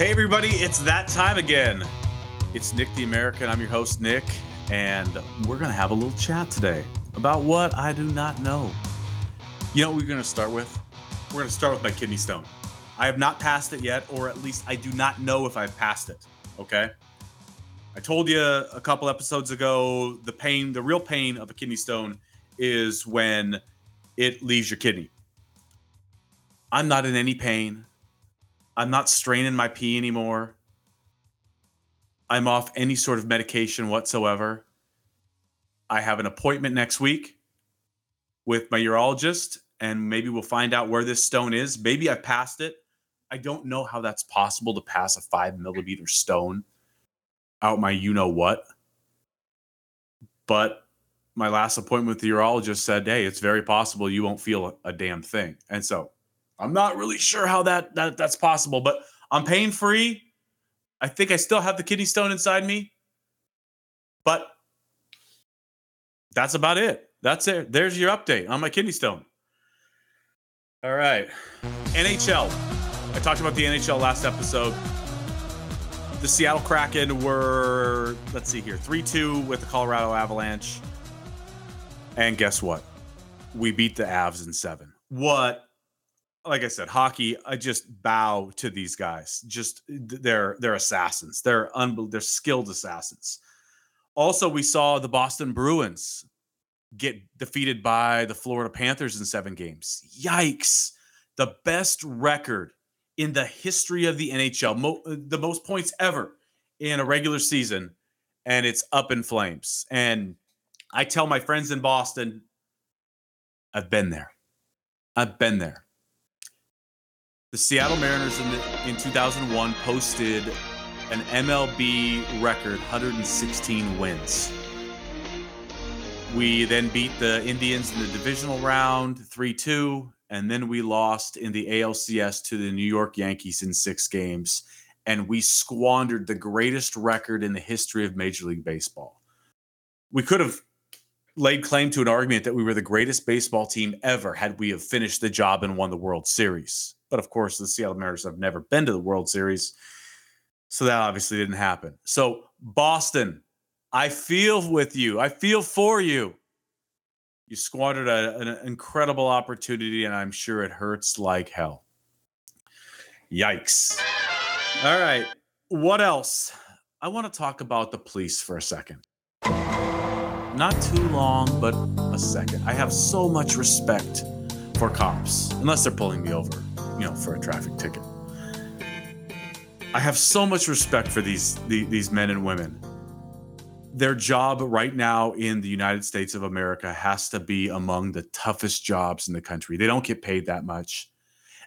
Hey, everybody, it's that time again. It's Nick the American. I'm your host, Nick, and we're going to have a little chat today about what I do not know. You know what we're going to start with? We're going to start with my kidney stone. I have not passed it yet, or at least I do not know if I've passed it. Okay. I told you a couple episodes ago the pain, the real pain of a kidney stone is when it leaves your kidney. I'm not in any pain. I'm not straining my pee anymore. I'm off any sort of medication whatsoever. I have an appointment next week with my urologist, and maybe we'll find out where this stone is. Maybe I passed it. I don't know how that's possible to pass a five millimeter stone out my you know what. But my last appointment with the urologist said, hey, it's very possible you won't feel a, a damn thing. And so I'm not really sure how that, that that's possible, but I'm pain free. I think I still have the kidney stone inside me, but that's about it. That's it. There's your update on my kidney stone. All right. NHL. I talked about the NHL last episode. The Seattle Kraken were, let's see here, 3 2 with the Colorado Avalanche. And guess what? We beat the Avs in seven. What like I said, hockey, I just bow to these guys. Just eh, they're they're assassins. They're unbel- they're skilled assassins. Also, we saw the Boston Bruins get defeated by the Florida Panthers in seven games. Yikes. The best record in the history of the NHL, mo- eh, the most points ever in a regular season, and it's up in flames. And I tell my friends in Boston, I've been there. I've been there the Seattle Mariners in, the, in 2001 posted an MLB record 116 wins. We then beat the Indians in the divisional round 3 2, and then we lost in the ALCS to the New York Yankees in six games. And we squandered the greatest record in the history of Major League Baseball. We could have laid claim to an argument that we were the greatest baseball team ever had we have finished the job and won the World Series. But of course, the Seattle Mariners have never been to the World Series. So that obviously didn't happen. So, Boston, I feel with you. I feel for you. You squandered a, an incredible opportunity, and I'm sure it hurts like hell. Yikes. All right. What else? I want to talk about the police for a second. Not too long, but a second. I have so much respect for cops, unless they're pulling me over you know, for a traffic ticket. I have so much respect for these these men and women. Their job right now in the United States of America has to be among the toughest jobs in the country. They don't get paid that much,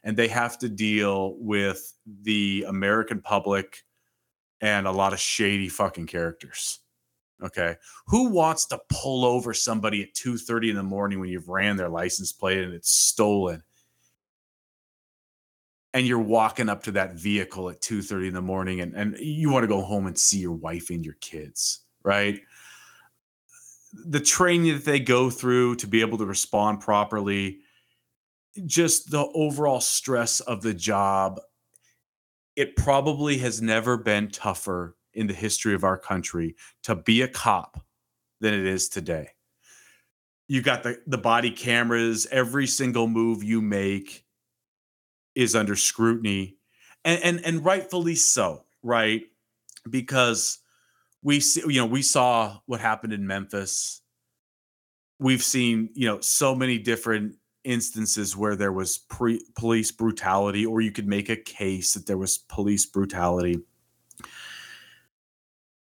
and they have to deal with the American public and a lot of shady fucking characters. Okay. Who wants to pull over somebody at 2:30 in the morning when you've ran their license plate and it's stolen and you're walking up to that vehicle at 2.30 in the morning and, and you want to go home and see your wife and your kids right? The training that they go through to be able to respond properly just the overall stress of the job it probably has never been tougher in the history of our country to be a cop than it is today. You got the, the body cameras every single move you make is under scrutiny and and, and rightfully so right? Because we see you know we saw what happened in memphis. We've seen you know so many different instances where there was pre- police brutality or you could make a case that there was police brutality.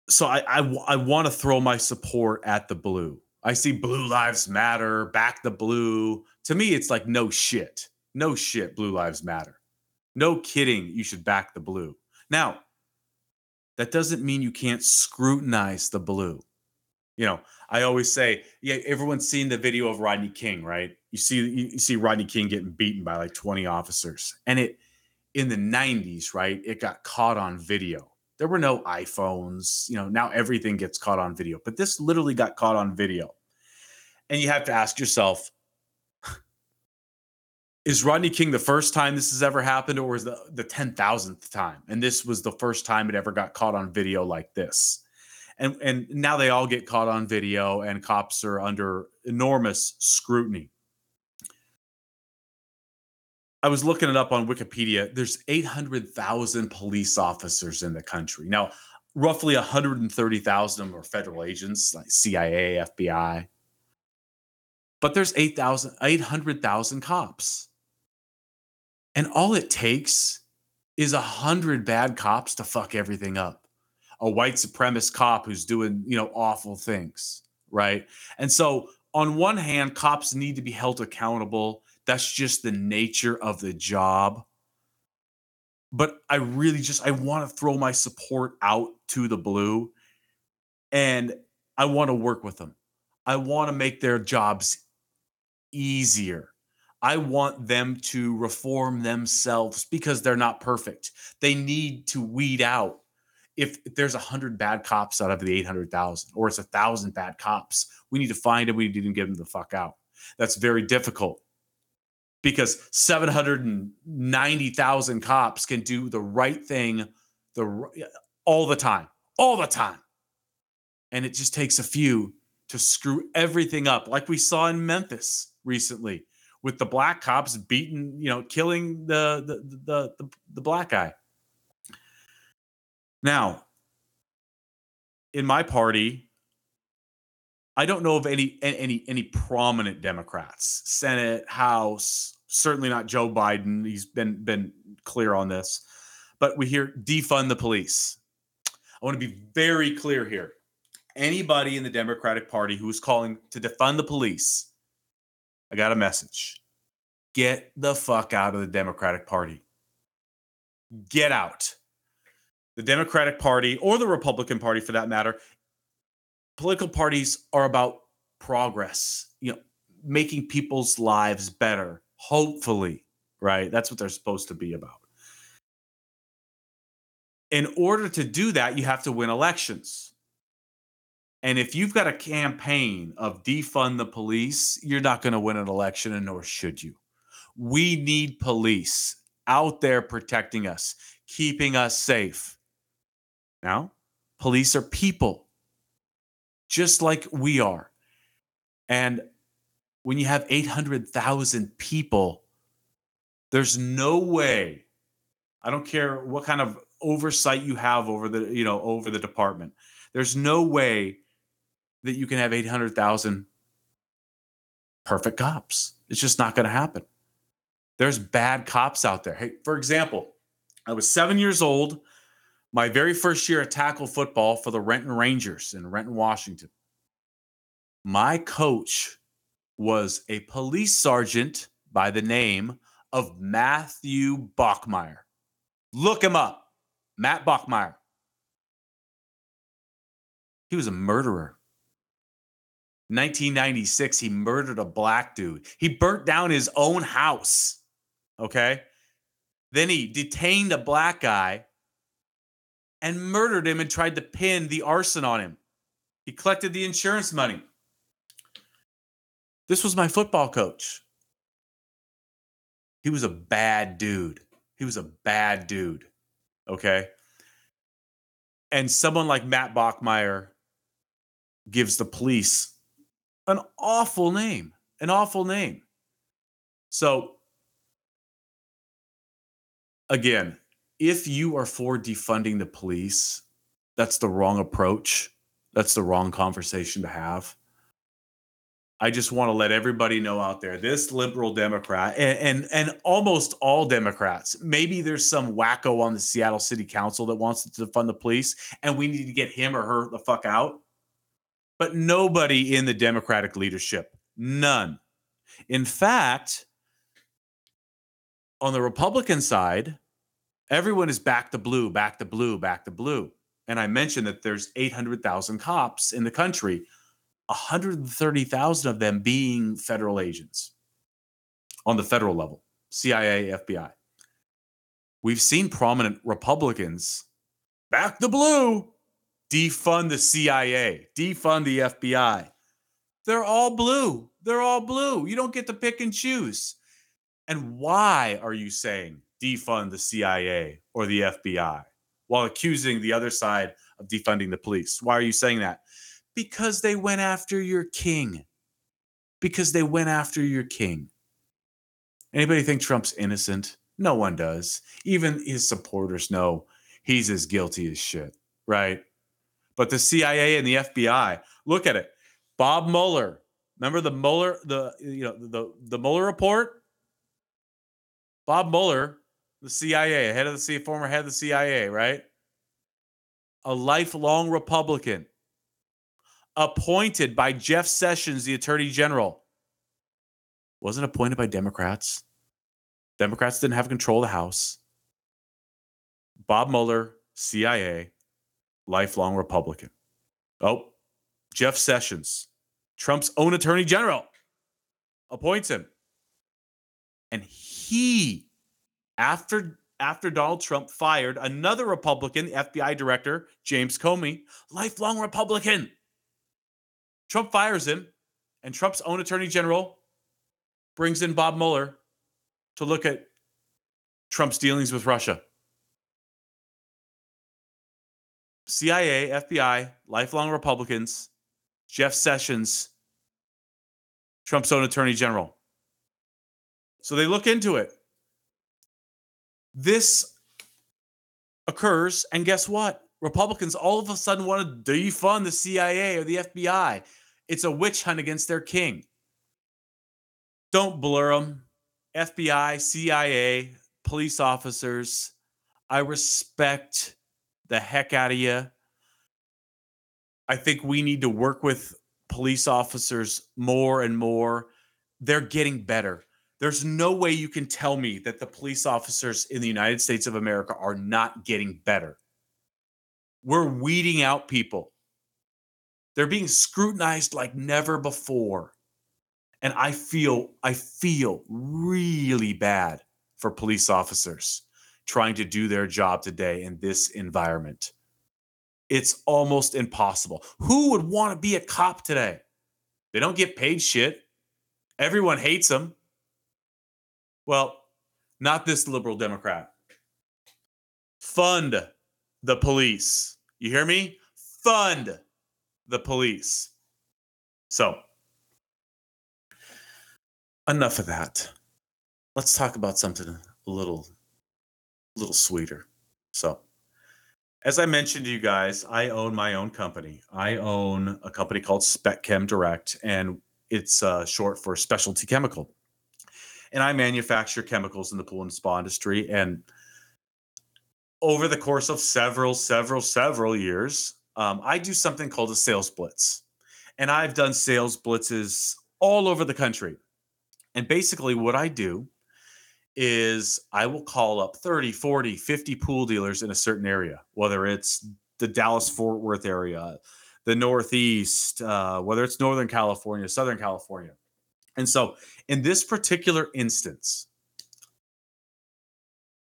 So i i, I want to throw my support at the blue. I see blue lives matter back the blue. To me it's like no shit no shit, Blue Lives Matter. No kidding, you should back the blue. Now, that doesn't mean you can't scrutinize the blue. You know, I always say, yeah, everyone's seen the video of Rodney King, right? You see, you see Rodney King getting beaten by like 20 officers. And it in the 90s, right? It got caught on video. There were no iPhones. You know, now everything gets caught on video, but this literally got caught on video. And you have to ask yourself, is Rodney King the first time this has ever happened, or is the the ten thousandth time? And this was the first time it ever got caught on video like this. And and now they all get caught on video, and cops are under enormous scrutiny. I was looking it up on Wikipedia. There's 800,000 police officers in the country. Now, roughly 130,000 of them are federal agents like CIA, FBI. But there's 8,000 800,000 cops. And all it takes is a hundred bad cops to fuck everything up. A white supremacist cop who's doing, you know, awful things, right? And so, on one hand, cops need to be held accountable. That's just the nature of the job. But I really just I want to throw my support out to the blue, and I want to work with them. I want to make their jobs easier I want them to reform themselves because they're not perfect. They need to weed out. If, if there's a hundred bad cops out of the 800,000 or it's a thousand bad cops, we need to find them. We need to get them the fuck out. That's very difficult because 790,000 cops can do the right thing the all the time, all the time. And it just takes a few to screw everything up like we saw in Memphis recently with the black cops beating, you know, killing the the the the, the black guy. Now, in my party, I don't know of any any any prominent Democrats, Senate, House, certainly not Joe Biden. He's been been clear on this. But we hear defund the police. I want to be very clear here. Anybody in the Democratic Party who is calling to defund the police I got a message. Get the fuck out of the Democratic Party. Get out. The Democratic Party or the Republican Party for that matter, political parties are about progress, you know, making people's lives better, hopefully, right? That's what they're supposed to be about. In order to do that, you have to win elections. And if you've got a campaign of defund the police, you're not going to win an election, and nor should you. We need police out there protecting us, keeping us safe. Now, police are people, just like we are. And when you have 800,000 people, there's no way, I don't care what kind of oversight you have over the, you know, over the department. There's no way that you can have 800,000 perfect cops. It's just not going to happen. There's bad cops out there. Hey, for example, I was seven years old, my very first year at tackle football for the Renton Rangers in Renton, Washington. My coach was a police sergeant by the name of Matthew Bachmeyer. Look him up, Matt Bachmeyer. He was a murderer. 1996, he murdered a black dude. He burnt down his own house. Okay. Then he detained a black guy and murdered him and tried to pin the arson on him. He collected the insurance money. This was my football coach. He was a bad dude. He was a bad dude. Okay. And someone like Matt Bachmeyer gives the police an awful name, an awful name. So, again, if you are for defunding the police, that's the wrong approach. That's the wrong conversation to have. I just want to let everybody know out there this liberal Democrat and, and, and almost all Democrats, maybe there's some wacko on the Seattle City Council that wants to defund the police, and we need to get him or her the fuck out but nobody in the Democratic leadership. None. In fact, on the Republican side, everyone is back to blue, back to blue, back to blue. And I mentioned that there's 800,000 cops in the country, 130,000 of them being federal agents on the federal level, CIA, FBI. We've seen prominent Republicans back to blue defund the CIA, defund the FBI. They're all blue. They're all blue. You don't get to pick and choose. And why are you saying defund the CIA or the FBI while accusing the other side of defunding the police? Why are you saying that? Because they went after your king. Because they went after your king. Anybody think Trump's innocent? No one does. Even his supporters know he's as guilty as shit, right? But the CIA and the FBI, look at it. Bob Mueller, remember the Mueller, the you know the the Mueller report? Bob Mueller, the CIA, head of the CIA, former head of the CIA, right? A lifelong Republican, appointed by Jeff Sessions, the Attorney General. Wasn't appointed by Democrats. Democrats didn't have control of the House. Bob Mueller, CIA, lifelong Republican. Oh, Jeff Sessions, Trump's own attorney general, appoints him. And he, after after Donald Trump fired another Republican, the FBI director, James Comey, lifelong Republican. Trump fires him, and Trump's own attorney general brings in Bob Mueller to look at Trump's dealings with Russia. CIA, FBI, lifelong Republicans, Jeff Sessions, Trump's own attorney general. So they look into it. This occurs, and guess what? Republicans all of a sudden want to defund the CIA or the FBI. It's a witch hunt against their king. Don't blur them. FBI, CIA, police officers, I respect the heck out of you. I think we need to work with police officers more and more. They're getting better. There's no way you can tell me that the police officers in the United States of America are not getting better. We're weeding out people. They're being scrutinized like never before. And I feel I feel really bad for police officers trying to do their job today in this environment. It's almost impossible. Who would want to be a cop today? They don't get paid shit. Everyone hates them. Well, not this liberal Democrat. Fund the police. You hear me? Fund the police. So, enough of that. Let's talk about something a little little sweeter. So, as I mentioned to you guys, I own my own company. I own a company called Spec Chem Direct, and it's uh, short for specialty chemical. And I manufacture chemicals in the pool and spa industry. And over the course of several, several, several years, um, I do something called a sales blitz. And I've done sales blitzes all over the country. And basically, what I do is I will call up 30, 40, 50 pool dealers in a certain area, whether it's the Dallas Fort Worth area, the Northeast, uh, whether it's Northern California, Southern California. And so in this particular instance,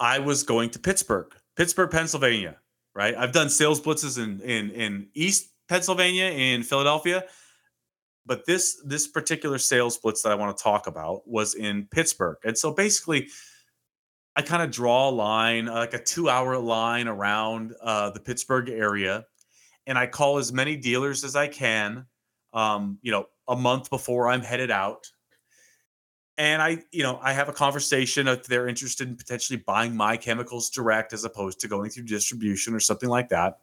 I was going to Pittsburgh, Pittsburgh, Pennsylvania, right? I've done sales blitzes in in in East Pennsylvania, in Philadelphia, but this this particular sales blitz that I want to talk about was in Pittsburgh. And so basically I kind of draw a line, like a 2-hour line around uh, the Pittsburgh area and I call as many dealers as I can um, you know, a month before I'm headed out. And I, you know, I have a conversation if they're interested in potentially buying my chemicals direct as opposed to going through distribution or something like that.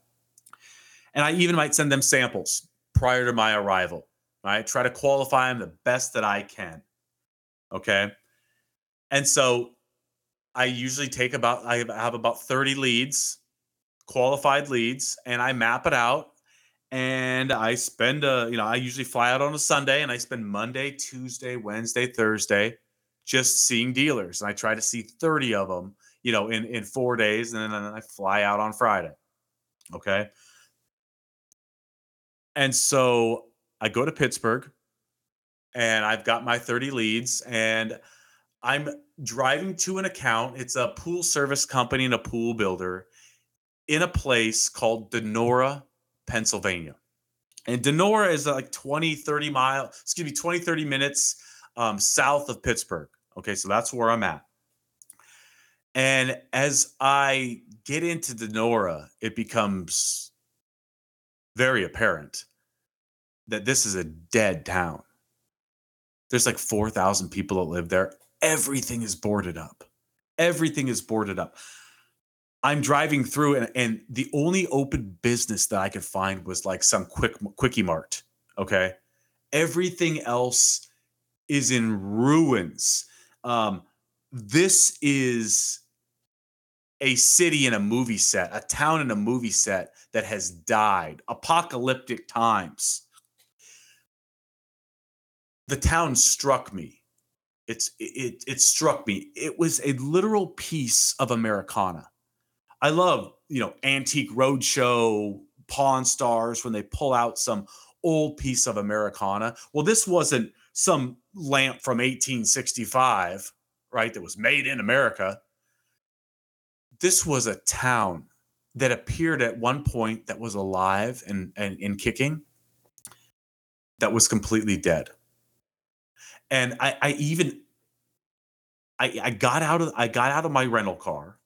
And I even might send them samples prior to my arrival right? Try to qualify them the best that I can. Okay. And so I usually take about, I have about 30 leads, qualified leads, and I map it out. And I spend a, you know, I usually fly out on a Sunday and I spend Monday, Tuesday, Wednesday, Thursday just seeing dealers. And I try to see 30 of them, you know, in, in four days. And then I fly out on Friday. Okay. And so I go to Pittsburgh and I've got my 30 leads and I'm driving to an account. It's a pool service company and a pool builder in a place called Donora, Pennsylvania. And Donora is like 20, 30 miles, excuse me, 20, 30 minutes um, south of Pittsburgh. Okay, so that's where I'm at. And as I get into Donora, it becomes very apparent that this is a dead town. There's like 4,000 people that live there. Everything is boarded up. Everything is boarded up. I'm driving through, and, and the only open business that I could find was like some quick quickie mart. Okay. Everything else is in ruins. Um, this is a city in a movie set, a town in a movie set that has died, apocalyptic times. The town struck me. It's it it struck me. It was a literal piece of Americana. I love, you know, antique roadshow pawn stars when they pull out some old piece of Americana. Well, this wasn't some lamp from 1865, right? That was made in America. This was a town that appeared at one point that was alive and and, and kicking that was completely dead. And I, I even I, I got out of I got out of my rental car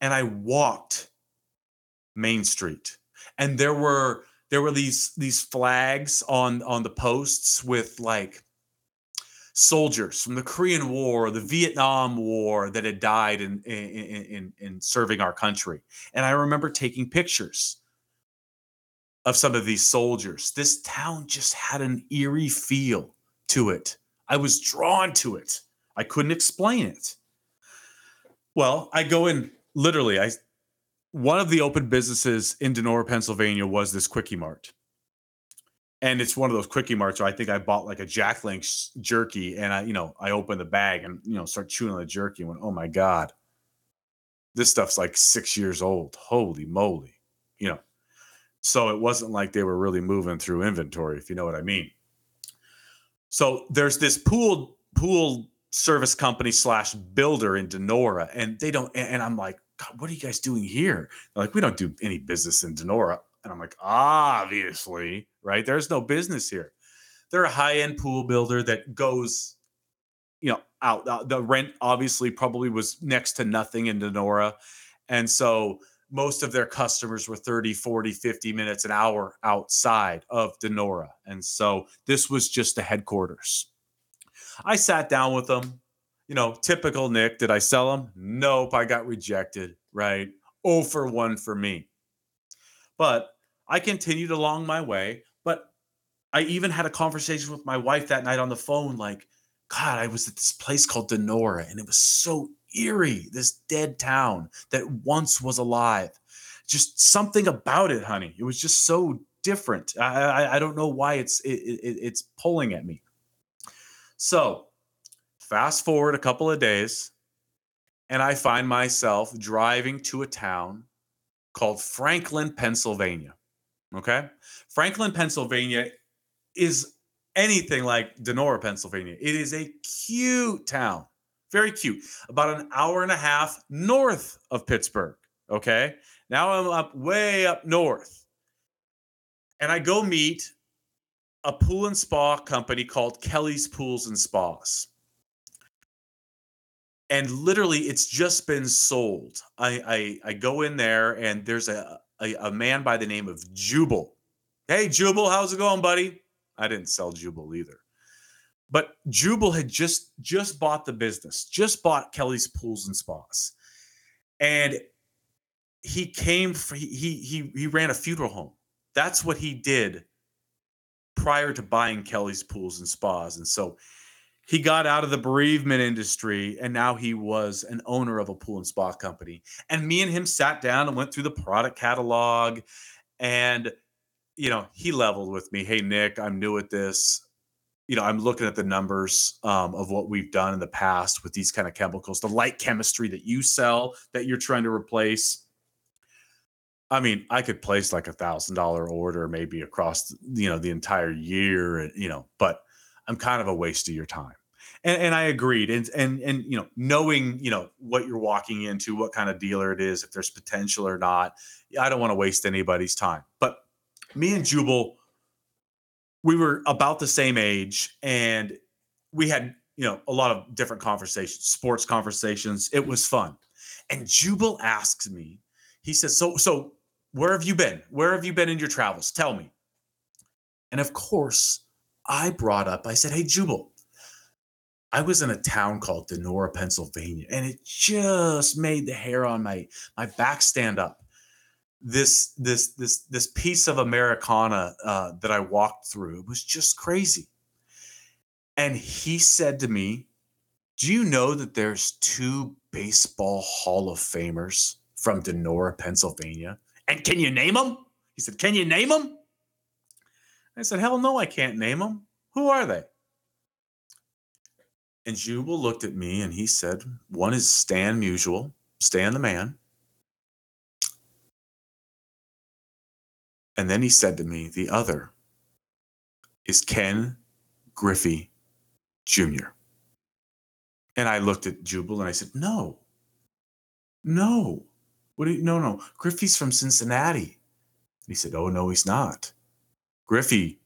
and I walked Main Street. And there were there were these these flags on on the posts with like soldiers from the Korean War, the Vietnam War that had died in in, in, in serving our country. And I remember taking pictures of some of these soldiers. This town just had an eerie feel to it. I was drawn to it. I couldn't explain it. Well, I go in literally, I one of the open businesses in Donora, Pennsylvania was this Quickie Mart. And it's one of those quickie marts where I think I bought like a Jack Link's jerky and I, you know, I opened the bag and, you know, start chewing on the jerky and went, oh my God, this stuff's like six years old. Holy moly. You know, so it wasn't like they were really moving through inventory, if you know what I mean. So there's this pool, pool service company slash builder in Donora, and they don't. And I'm like, God, what are you guys doing here? They're like, we don't do any business in Donora. And I'm like, obviously, right? There's no business here. They're a high end pool builder that goes, you know, out. The rent obviously probably was next to nothing in Donora, And so most of their customers were 30, 40, 50 minutes, an hour outside of Donora. And so this was just the headquarters. I sat down with them. You know, typical Nick. Did I sell them? Nope. I got rejected. Right. Oh for one for me. But I continued along my way. But I even had a conversation with my wife that night on the phone. Like, God, I was at this place called Donora and it was so eerie. This dead town that once was alive. Just something about it, honey. It was just so different. I I, I don't know why it's it, it, it's pulling at me. So, fast forward a couple of days, and I find myself driving to a town called Franklin, Pennsylvania. Okay. Franklin, Pennsylvania is anything like Donora, Pennsylvania. It is a cute town, very cute, about an hour and a half north of Pittsburgh. Okay. Now I'm up way up north. And I go meet a pool and spa company called Kelly's Pools and Spas. And literally, it's just been sold. I I, I go in there, and there's a, a, a man by the name of Jubal. Hey, Jubal, how's it going, buddy? I didn't sell Jubal either, but Jubal had just just bought the business, just bought Kelly's Pools and Spas, and he came. For, he he he ran a funeral home. That's what he did prior to buying Kelly's pools and spas. And so he got out of the bereavement industry and now he was an owner of a pool and spa company. And me and him sat down and went through the product catalog and you know, he leveled with me, "Hey Nick, I'm new at this. You know, I'm looking at the numbers um, of what we've done in the past with these kind of chemicals, the light chemistry that you sell that you're trying to replace I mean, I could place like a thousand dollar order maybe across you know the entire year, and you know, but I'm kind of a waste of your time. And, and I agreed. And and and you know, knowing you know what you're walking into, what kind of dealer it is, if there's potential or not, I don't want to waste anybody's time. But me and Jubal, we were about the same age, and we had you know, a lot of different conversations, sports conversations. It was fun. And Jubal asks me, he says, So, so where have you been? Where have you been in your travels? Tell me. And of course, I brought up, I said, Hey, Jubal, I was in a town called Donora, Pennsylvania, and it just made the hair on my my back stand up. This this this this piece of Americana uh, that I walked through was just crazy. And he said to me, "Do you know that there's two baseball Hall of Famers from Donora, Pennsylvania? And can you name them?" He said, "Can you name them?" I said, "Hell no, I can't name them. Who are they?" And Jubal looked at me and he said, One is Stan Musial, Stan the man. And then he said to me, The other is Ken Griffey Jr. And I looked at Jubal and I said, No, no. What do you, no, no. Griffey's from Cincinnati. And he said, Oh, no, he's not. Griffey,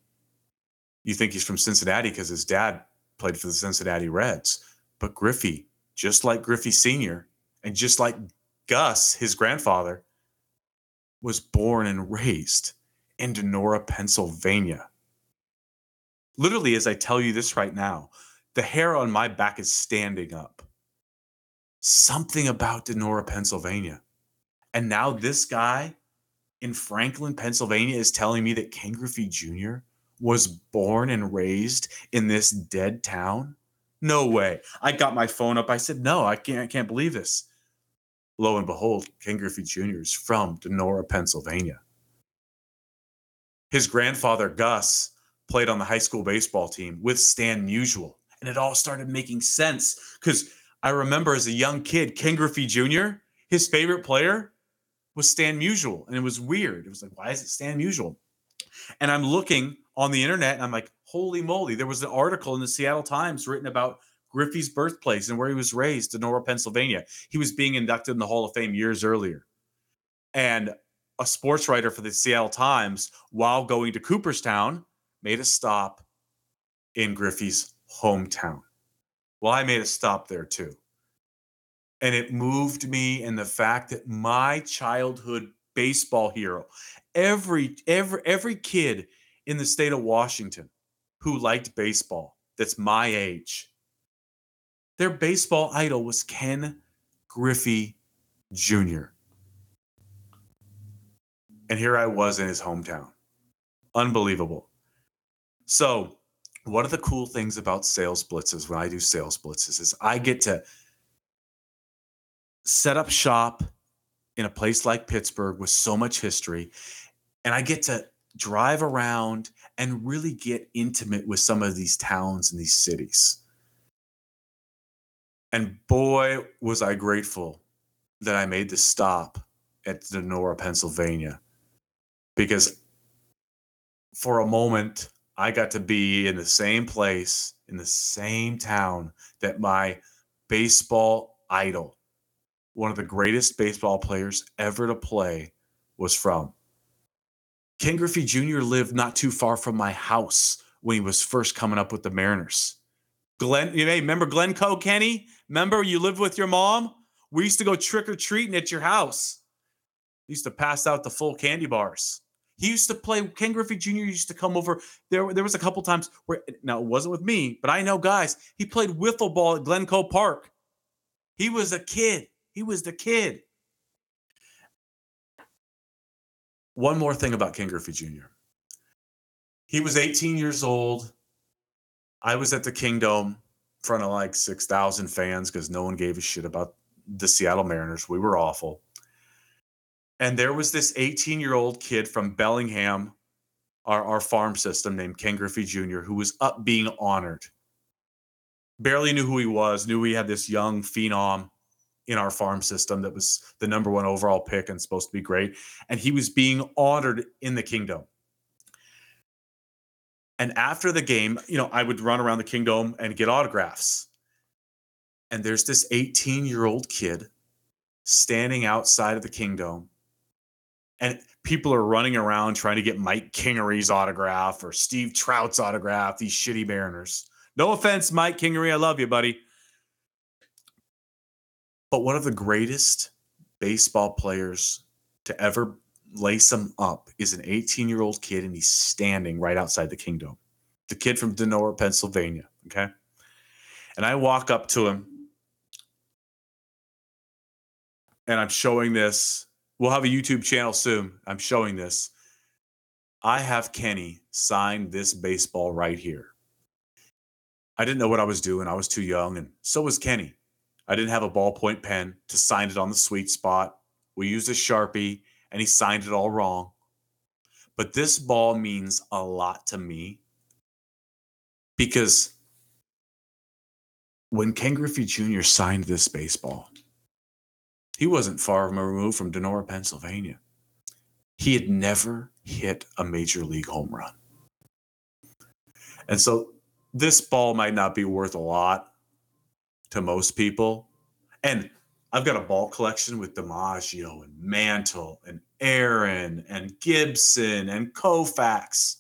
you think he's from Cincinnati because his dad played for the Cincinnati Reds. But Griffey, just like Griffey Sr., and just like Gus, his grandfather, was born and raised in Donora, Pennsylvania. Literally, as I tell you this right now, the hair on my back is standing up. Something about Donora, Pennsylvania. And now this guy in Franklin, Pennsylvania is telling me that Ken Griffey Jr was born and raised in this dead town? No way. I got my phone up. I said, no, I can't, I can't believe this. Lo and behold, Ken Griffey Jr. is from Donora, Pennsylvania. His grandfather, Gus, played on the high school baseball team with Stan Musial. And it all started making sense because I remember as a young kid, Ken Griffey Jr., his favorite player was Stan Musial. And it was weird. It was like, why is it Stan Musial? And I'm looking on the internet and I'm like, holy moly, there was an article in the Seattle Times written about Griffey's birthplace and where he was raised in Nora, Pennsylvania. He was being inducted in the Hall of Fame years earlier. And a sports writer for the Seattle Times, while going to Cooperstown, made a stop in Griffey's hometown. Well, I made a stop there too. And it moved me in the fact that my childhood baseball hero, every every every kid in the state of Washington who liked baseball that's my age. Their baseball idol was Ken Griffey Jr. And here I was in his hometown. Unbelievable. So, one of the cool things about sales blitzes when I do sales blitzes is I get to set up shop in a place like Pittsburgh with so much history, and I get to drive around and really get intimate with some of these towns and these cities. And boy, was I grateful that I made the stop at Donora, Pennsylvania, because for a moment, I got to be in the same place, in the same town that my baseball idol, one of the greatest baseball players ever to play, was from. Ken Griffey Jr. lived not too far from my house when he was first coming up with the Mariners. Glenn, you may remember Glenn Coe Kenny? Remember you lived with your mom? We used to go trick or treating at your house. We used to pass out the full candy bars. He used to play. Ken Griffey Jr. used to come over. There, there was a couple times where now it wasn't with me, but I know guys. He played wiffle ball at Glencoe Park. He was a kid. He was the kid. One more thing about Ken Griffey Jr. He was 18 years old. I was at the Kingdome in front of like 6,000 fans because no one gave a shit about the Seattle Mariners. We were awful. And there was this 18 year old kid from Bellingham, our, our farm system, named Ken Griffey Jr., who was up being honored. Barely knew who he was, knew we had this young phenom in our farm system that was the number one overall pick and supposed to be great. And he was being honored in the Kingdome. And after the game, you know, I would run around the Kingdome and get autographs. And there's this 18 year old kid standing outside of the Kingdome. And people are running around trying to get Mike Kingery's autograph or Steve Trout's autograph, these shitty Mariners. No offense, Mike Kingery. I love you, buddy. But one of the greatest baseball players to ever lace him up is an 18 year old kid, and he's standing right outside the Kingdome. The kid from Donora, Pennsylvania. Okay. And I walk up to him and I'm showing this. We'll have a YouTube channel soon. I'm showing this. I have Kenny sign this baseball right here. I didn't know what I was doing. I was too young, and so was Kenny. I didn't have a ballpoint pen to sign it on the sweet spot. We used a Sharpie, and he signed it all wrong. But this ball means a lot to me because when Ken Griffey Jr. signed this baseball, he wasn't far removed from Donora, Pennsylvania. He had never hit a major league home run. And so this ball might not be worth a lot to most people. And I've got a ball collection with DiMaggio and Mantle and Aaron and Gibson and Koufax.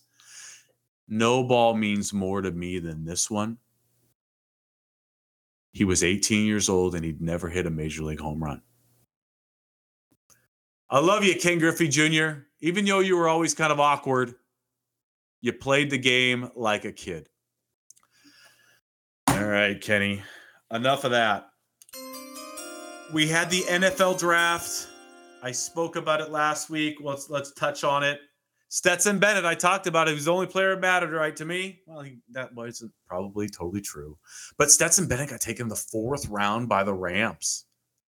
No ball means more to me than this one. He was 18 years old and he'd never hit a major league home run. I love you, Ken Griffey Jr. Even though you were always kind of awkward, you played the game like a kid. All right, Kenny. Enough of that. We had the NFL draft. I spoke about it last week. Let's let's touch on it. Stetson Bennett, I talked about it. He was the only player that mattered, right, to me. Well, he, that wasn't probably totally true. But Stetson Bennett got taken in the fourth round by the Rams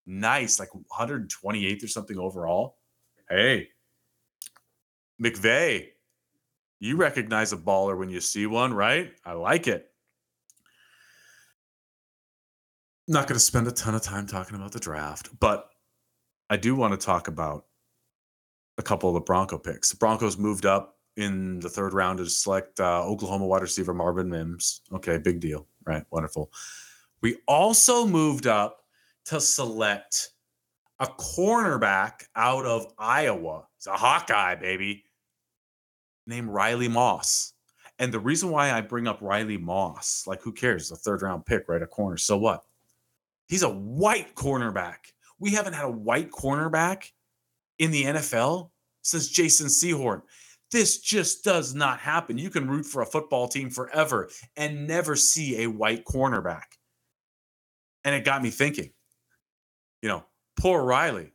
nice, like 128th or something overall. Hey, McVay, you recognize a baller when you see one, right? I like it. Not going to spend a ton of time talking about the draft, but I do want to talk about a couple of the Bronco picks. The Broncos moved up in the third round to select uh, Oklahoma wide receiver Marvin Mims. Okay, big deal, right? Wonderful. We also moved up to select a cornerback out of Iowa. He's a Hawkeye, baby, named Riley Moss. And the reason why I bring up Riley Moss, like who cares? A third round pick, right? A corner. So what? He's a white cornerback. We haven't had a white cornerback in the NFL since Jason Sehorn. This just does not happen. You can root for a football team forever and never see a white cornerback. And it got me thinking you know, poor Riley.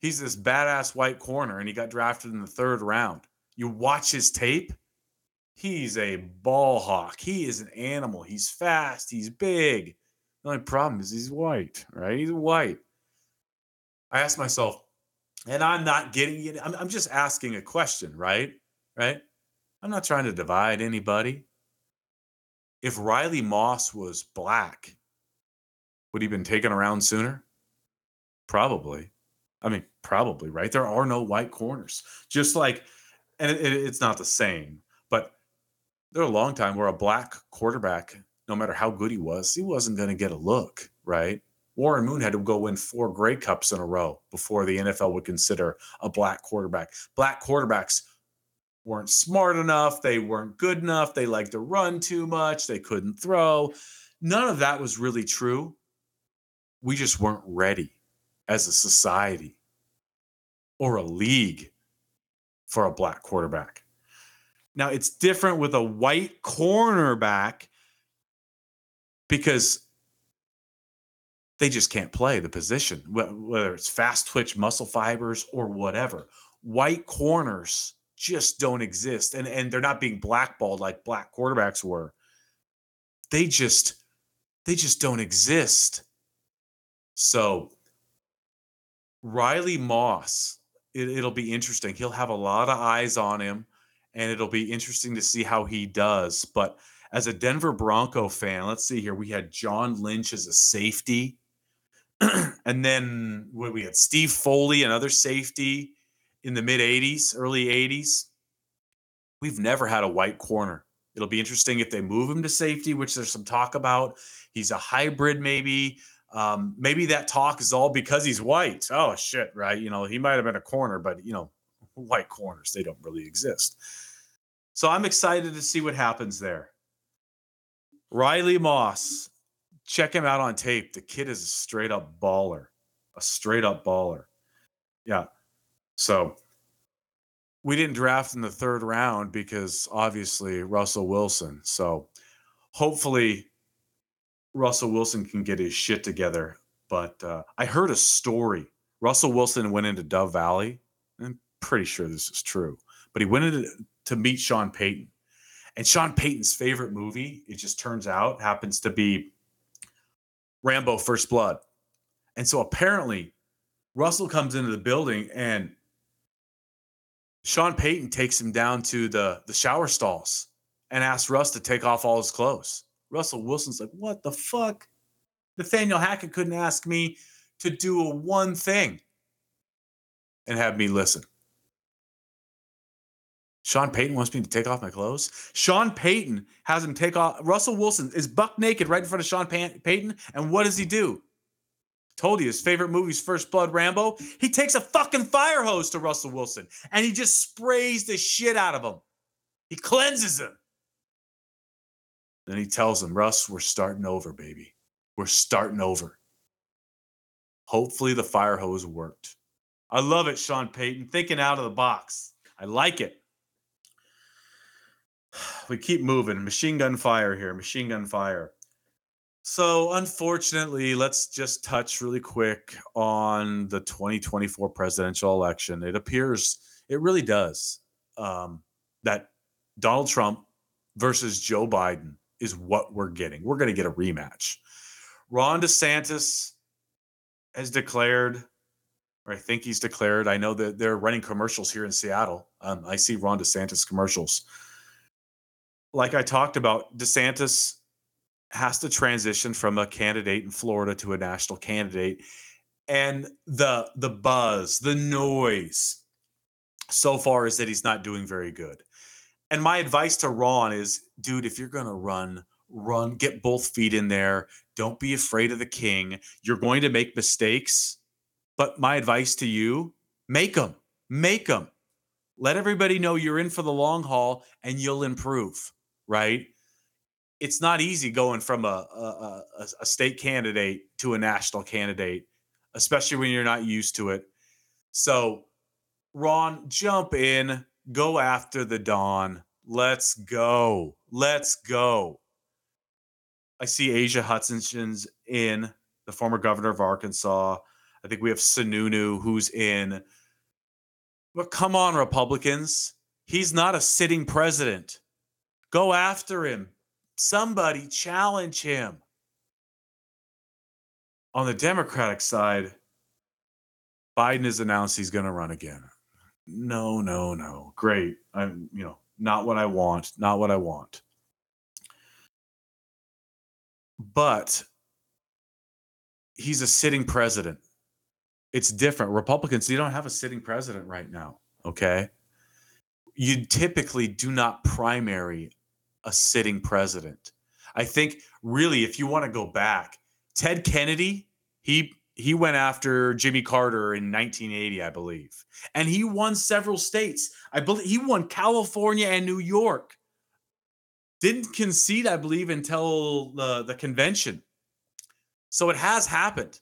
He's this badass white corner and he got drafted in the third round. You watch his tape, he's a ball hawk. He is an animal. He's fast. He's big. The only problem is he's white, right? He's white. I asked myself, and I'm not getting it. I'm, I'm just asking a question, right? Right? I'm not trying to divide anybody. If Riley Moss was black, would he been taken around sooner? Probably. I mean, probably, right? There are no white corners. Just like, and it, it's not the same, but there a long time where a black quarterback, no matter how good he was, he wasn't going to get a look, right? Warren Moon had to go win four Grey Cups in a row before the NFL would consider a black quarterback. Black quarterbacks weren't smart enough. They weren't good enough. They liked to run too much. They couldn't throw. None of that was really true. We just weren't ready as a society or a league for a black quarterback. Now, it's different with a white cornerback because they just can't play the position, whether it's fast twitch muscle fibers or whatever. White corners just don't exist. And, and they're not being blackballed like black quarterbacks were. They just they just don't exist. So Riley Moss, it, will be interesting. He'll have a lot of eyes on him, and it'll be interesting to see how he does. But as a Denver Bronco fan, let's see here. We had John Lynch as a safety. and then we had Steve Foley, another safety in the mid 80s, early 80s. We've never had a white corner. It'll be interesting if they move him to safety, which there's some talk about. He's a hybrid, maybe um, maybe that talk is all because he's white. Oh shit, right? You know, he might have been a corner, but you know, white corners they don't really exist. So I'm excited to see what happens there. Riley Moss, check him out on tape. The kid is a straight up baller, a straight up baller. Yeah. So we didn't draft in the third round because obviously Russell Wilson. So hopefully Russell Wilson can get his shit together. But uh, I heard a story. Russell Wilson went into Dove Valley. I'm pretty sure this is true, but he went into to meet Sean Payton. And Sean Payton's favorite movie, it just turns out, happens to be Rambo First Blood. And so apparently, Russell comes into the building and Sean Payton takes him down to the, the shower stalls and asks Russ to take off all his clothes. Russell Wilson's like, what the fuck? Nathaniel Hackett couldn't ask me to do a one thing and have me listen. Sean Payton wants me to take off my clothes. Sean Payton has him take off. Russell Wilson is buck naked right in front of Sean Payton. And what does he do? Told you his favorite movie's First Blood Rambo. He takes a fucking fire hose to Russell Wilson and he just sprays the shit out of him. He cleanses him. Then he tells him, Russ, we're starting over, baby. We're starting over. Hopefully the fire hose worked. I love it, Sean Payton. Thinking out of the box. I like it. We keep moving. Machine gun fire here. Machine gun fire. So, unfortunately, let's just touch really quick on the 2024 presidential election. It appears, it really does, um, that Donald Trump versus Joe Biden is what we're getting. We're going to get a rematch. Ron DeSantis has declared, or I think he's declared. I know that they're running commercials here in Seattle. Um, I see Ron DeSantis commercials. Like I talked about, DeSantis has to transition from a candidate in Florida to a national candidate. And the the buzz, the noise so far is that he's not doing very good. And my advice to Ron is, dude, if you're gonna run, run, get both feet in there. Don't be afraid of the king. You're going to make mistakes, but my advice to you, make them. Make them. Let everybody know you're in for the long haul and you'll improve, right? It's not easy going from a, a, a, a state candidate to a national candidate, especially when you're not used to it. So, Ron, jump in, Go after the Don. Let's go. Let's go. I see Asa Hutchinson's in, the former governor of Arkansas. I think we have Sununu who's in. But come on, Republicans. He's not a sitting president. Go after him. Somebody challenge him. On the Democratic side, Biden has announced he's going to run again no, no, no. Great. I'm, you know, not what I want, not what I want. But he's a sitting president. It's different. Republicans, you don't have a sitting president right now. Okay. You typically do not primary a sitting president. I think really, if you want to go back, Ted Kennedy, he he went after Jimmy Carter in 1980, I believe, and he won several states. I believe he won California and New York. Didn't concede, I believe, until the, the convention. So it has happened.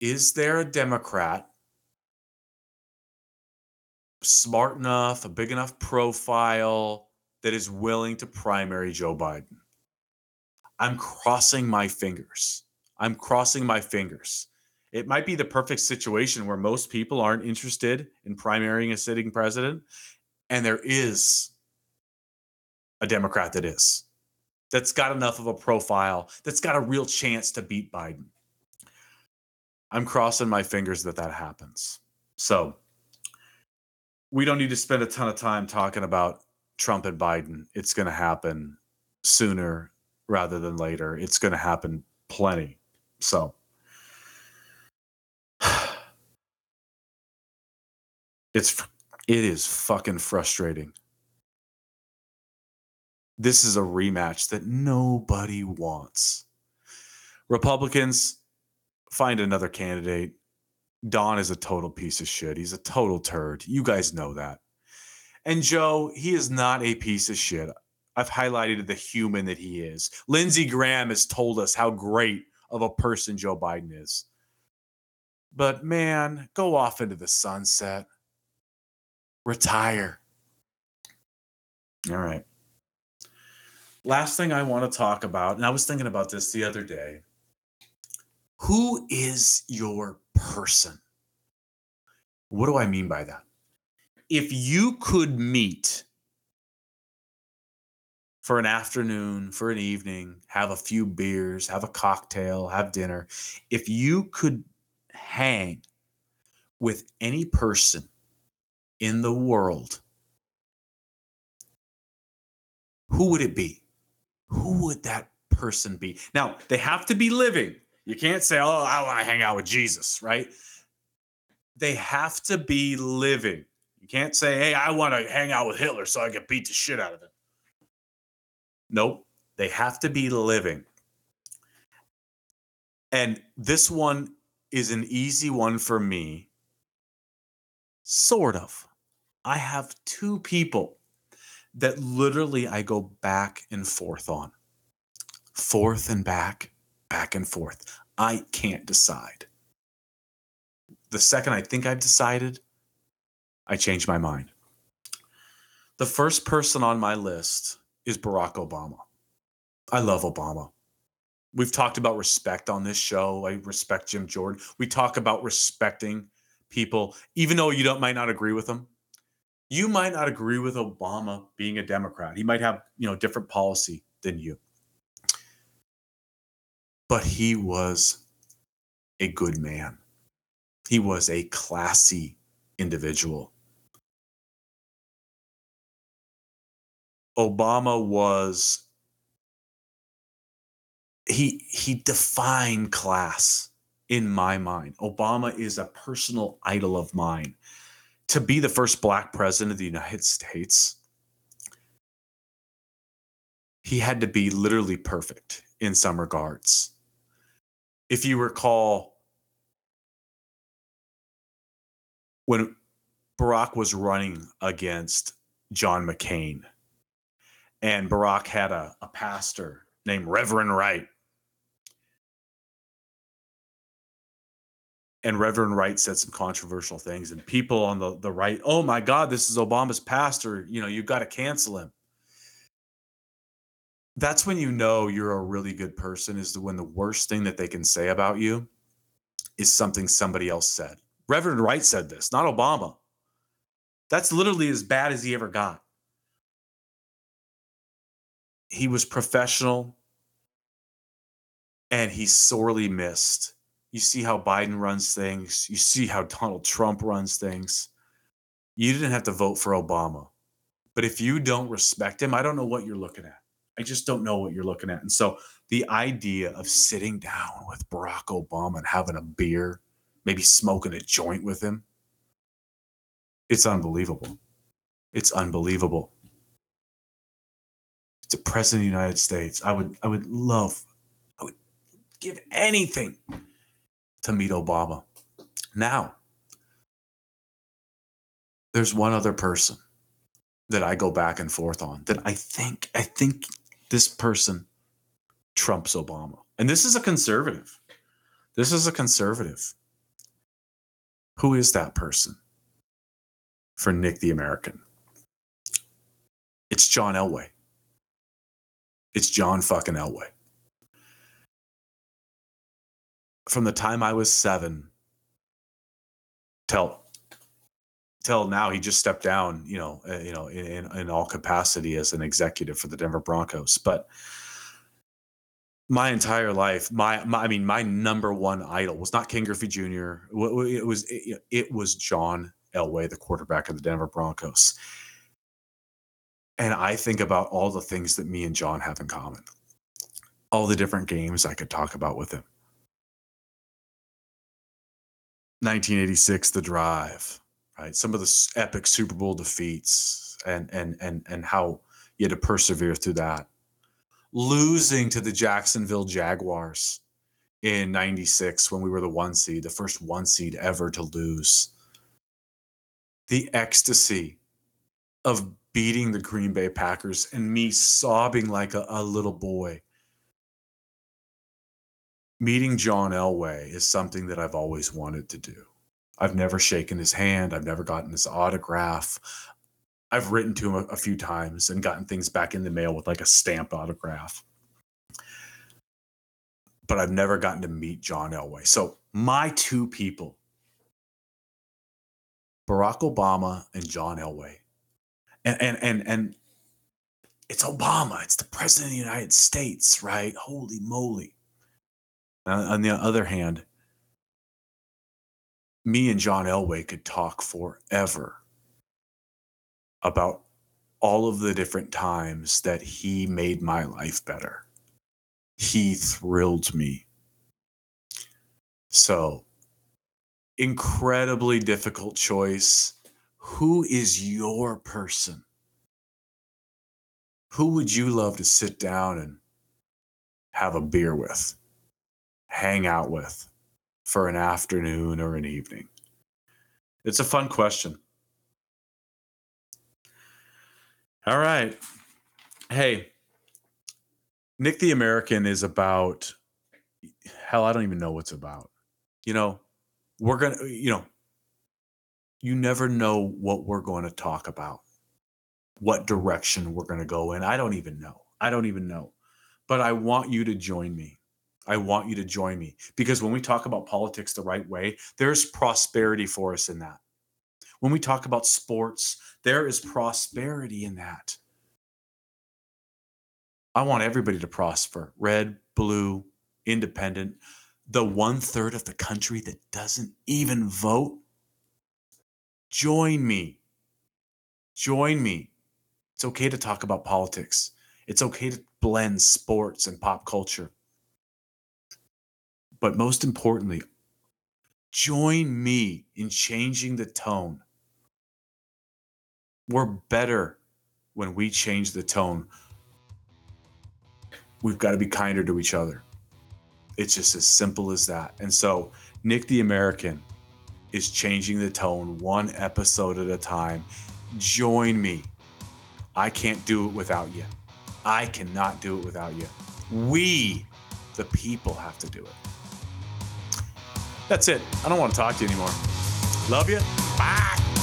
Is there a Democrat smart enough, a big enough profile that is willing to primary Joe Biden? I'm crossing my fingers. I'm crossing my fingers. It might be the perfect situation where most people aren't interested in primarying a sitting president, and there is a Democrat that is. That's got enough of a profile, that's got a real chance to beat Biden. I'm crossing my fingers that that happens. So, we don't need to spend a ton of time talking about Trump and Biden. It's going to happen sooner rather than later. It's going to happen plenty. So it's it is fucking frustrating. This is a rematch that nobody wants. Republicans find another candidate. Don is a total piece of shit. He's a total turd. You guys know that. And Joe, he is not a piece of shit. I've highlighted the human that he is. Lindsey Graham has told us how great of a person Joe Biden is. But man, go off into the sunset. Retire. All right. Last thing I want to talk about, and I was thinking about this the other day. Who is your person? What do I mean by that? If you could meet for an afternoon, for an evening, have a few beers, have a cocktail, have dinner, if you could hang with any person in the world, who would it be? Who would that person be? Now, they have to be living. You can't say, oh, I want to hang out with Jesus, right? They have to be living. You can't say, hey, I want to hang out with Hitler so I can beat the shit out of him. Nope. They have to be living. And this one is an easy one for me. Sort of. I have two people that literally I go back and forth on. Forth and back, back and forth. I can't decide. The second I think I've decided, I change my mind. The first person on my list is Barack Obama. I love Obama. We've talked about respect on this show. I respect Jim Jordan. We talk about respecting people, even though you don't might not agree with them. You might not agree with Obama being a Democrat. He might have, you know, different policy than you. But he was a good man. He was a classy individual. Obama was he he defined class in my mind. Obama is a personal idol of mine. To be the first black president of the United States, he had to be literally perfect in some regards. If you recall, when Barack was running against John McCain, and Barack had a, a pastor named Reverend Wright and Reverend Wright said some controversial things, and people on the, the right, oh my God, this is Obama's pastor. You know, you've got to cancel him. That's when you know you're a really good person, is when the worst thing that they can say about you is something somebody else said. Reverend Wright said this, not Obama. That's literally as bad as he ever got. He was professional and he's sorely missed you see how Biden runs things. You see how Donald Trump runs things. You didn't have to vote for Obama. But if you don't respect him, I don't know what you're looking at. I just don't know what you're looking at. And so the idea of sitting down with Barack Obama and having a beer, maybe smoking a joint with him, it's unbelievable. It's unbelievable. It's a president of the United States. I would I would love, I would give anything to meet Obama. Now, there's one other person that I go back and forth on that I think I think this person trumps Obama. And this is a conservative. This is a conservative. Who is that person for Nick the American? It's John Elway. It's John fucking Elway from the time I was seven till till now he just stepped down you know uh, you know in, in all capacity as an executive for the denver broncos. But my entire life my, my i mean my number one idol was not ken griffey jr it was it, it was john elway the quarterback of the denver broncos. And i think about all the things that me and john have in common all the different games i could talk about with him. 1986 the drive right some of the epic super bowl defeats and and and and how you had to persevere through that losing to the jacksonville jaguars in 96 when we were the one seed the first one seed ever to lose the ecstasy of beating the Green Bay Packers and me sobbing like a, a little boy. Meeting John Elway is something that I've always wanted to do. I've never shaken his hand. I've never gotten his autograph. I've written to him a, a few times and gotten things back in the mail with like a stamped autograph. But I've never gotten to meet John Elway. So, my two people, Barack Obama and John Elway. And and and and it's Obama, it's the president of the United States, right? Holy moly. on the other hand, me and John Elway could talk forever about all of the different times that he made my life better. He thrilled me. So, incredibly difficult choice. Who is your person? Who would you love to sit down and have a beer with, hang out with for an afternoon or an evening? It's a fun question. All right. Hey, Nick the American is about hell, I don't even know what's about. You know, we're going to, you know, you never know what we're going to talk about, what direction we're going to go in. I don't even know. I don't even know. But I want you to join me. I want you to join me because when we talk about politics the right way, there's prosperity for us in that. When we talk about sports, there is prosperity in that. I want everybody to prosper red, blue, independent. The one third of the country that doesn't even vote, join me. Join me. It's okay to talk about politics. It's okay to blend sports and pop culture. But most importantly, join me in changing the tone we're better when we change the tone. We've got to be kinder to each other. It's just as simple as that. And so, Nick the American is changing the tone one episode at a time. Join me. I can't do it without you. I cannot do it without you. We, the people, have to do it. That's it. I don't want to talk to you anymore. Love you. Bye.